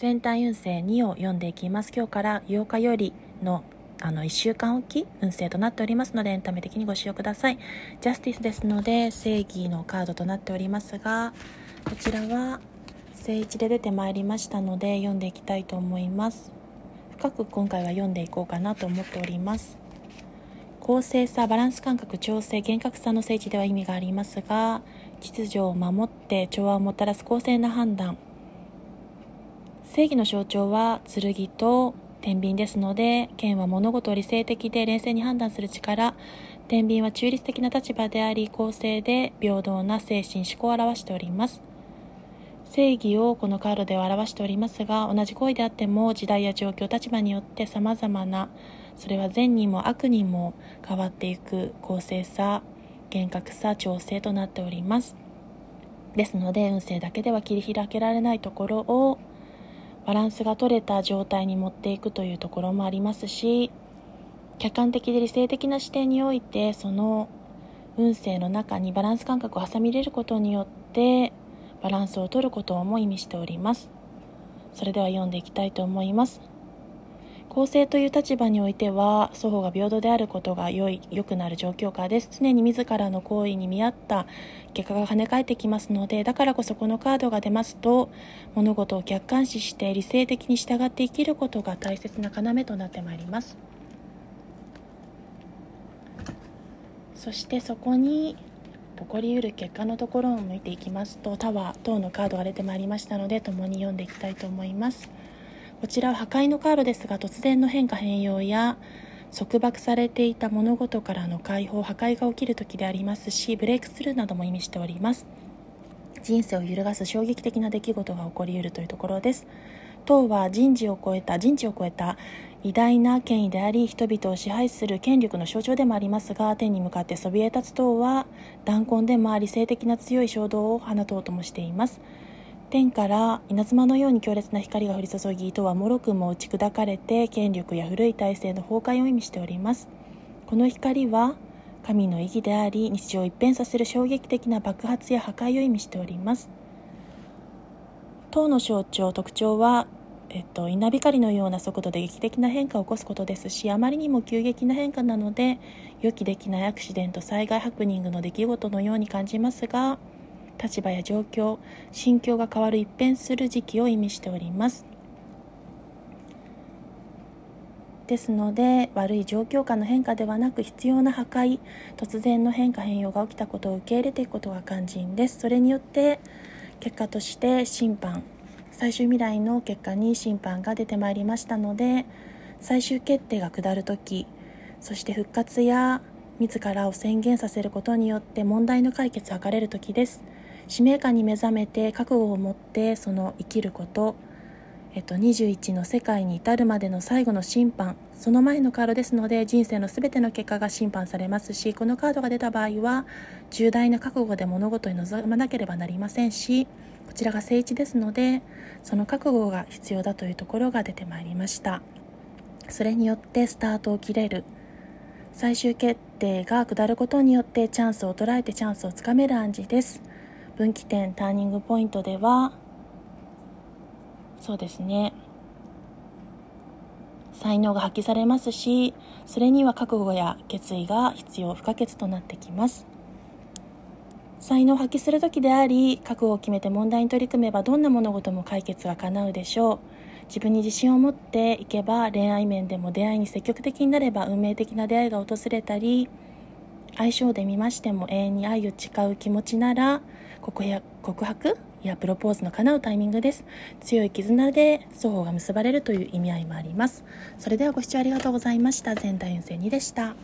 全体運勢2を読んでいきます。今日から8日よりのあの1週間おき運勢となっておりますのでエンタメ的にご使用ください。ジャスティスですので正義のカードとなっておりますがこちらは正位置で出てまいりましたので読んでいきたいと思います。深く今回は読んでいこうかなと思っております。公正さバランス感覚調整厳格さの聖地では意味がありますが秩序を守って調和をもたらす公正な判断。正義の象徴は剣と天秤ですので剣は物事を理性的で冷静に判断する力。天秤は中立的な立場であり公正で平等な精神思考を表しております。正義をこのカードでは表しておりますが同じ行為であっても時代や状況立場によって様々なそれは善にも悪にも変わっていく公正さ厳格さ調整となっております。ですので運勢だけでは切り開けられないところをバランスが取れた状態に持っていくというところもありますし客観的で理性的な視点においてその運勢の中にバランス感覚を挟み入れることによってバランスを取ることをも意味しております。それでは読んでいきたいと思います。公正という立場においては双方が平等であることが良い良くなる状況下です。常に自らの行為に見合った結果が跳ね返ってきますのでだからこそこのカードが出ますと物事を客観視して理性的に従って生きることが大切な要となってまいります。そしてそこに起こりうる結果のところを向いていきますとタワー等のカードが出てまいりましたので共に読んでいきたいと思います。こちらは破壊のカードですが突然の変化変容や束縛されていた物事からの解放破壊が起きる時でありますしブレイクスルーなども意味しております。人生を揺るがす衝撃的な出来事が起こりうるというところです。党は人事を超えた人知を超えた偉大な権威であり人々を支配する権力の象徴でもありますが天に向かってそびえ立つ党は弾痕でもあり性的な強い衝動を放とうともしています。天から稲妻のように強烈な光が降り注ぎ糸はもろくも打ち砕かれて権力や古い体制の崩壊を意味しております。この光は神の意義であり日常を一変させる衝撃的な爆発や破壊を意味しております。塔の象徴特徴はえっと、稲光のような速度で劇的な変化を起こすことですしあまりにも急激な変化なので予期できないアクシデント災害ハプニングの出来事のように感じますが立場や状況心境が変わる一変する時期を意味しております。ですので悪い状況下の変化ではなく必要な破壊突然の変化変容が起きたことを受け入れていくことが肝心です。それによって結果として審判最終未来の結果に審判が出てまいりましたので最終決定が下る時そして復活や自らを宣言させることによって問題の解決を図れる時です。使命感に目覚めて覚悟を持ってその生きること、えっと、21の世界に至るまでの最後の審判。その前のカードですので人生の全ての結果が審判されますしこのカードが出た場合は重大な覚悟で物事に臨まなければなりませんしこちらが正位置ですのでその覚悟が必要だというところが出てまいりました。それによってスタートを切れる。最終決定が下ることによってチャンスを捉えてチャンスをつかめる暗示です。分岐点ターニングポイントではそうですね。才能が発揮されますしそれには覚悟や決意が必要不可欠となってきます。才能を発揮する時であり覚悟を決めて問題に取り組めばどんな物事も解決が叶うでしょう。自分に自信を持っていけば恋愛面でも出会いに積極的になれば運命的な出会いが訪れたり相性で見ましても永遠に愛を誓う気持ちなら告や告白？やプロポーズの叶うタイミングです。強い絆で双方が結ばれるという意味合いもあります。それではご視聴ありがとうございました。全体運勢2でした。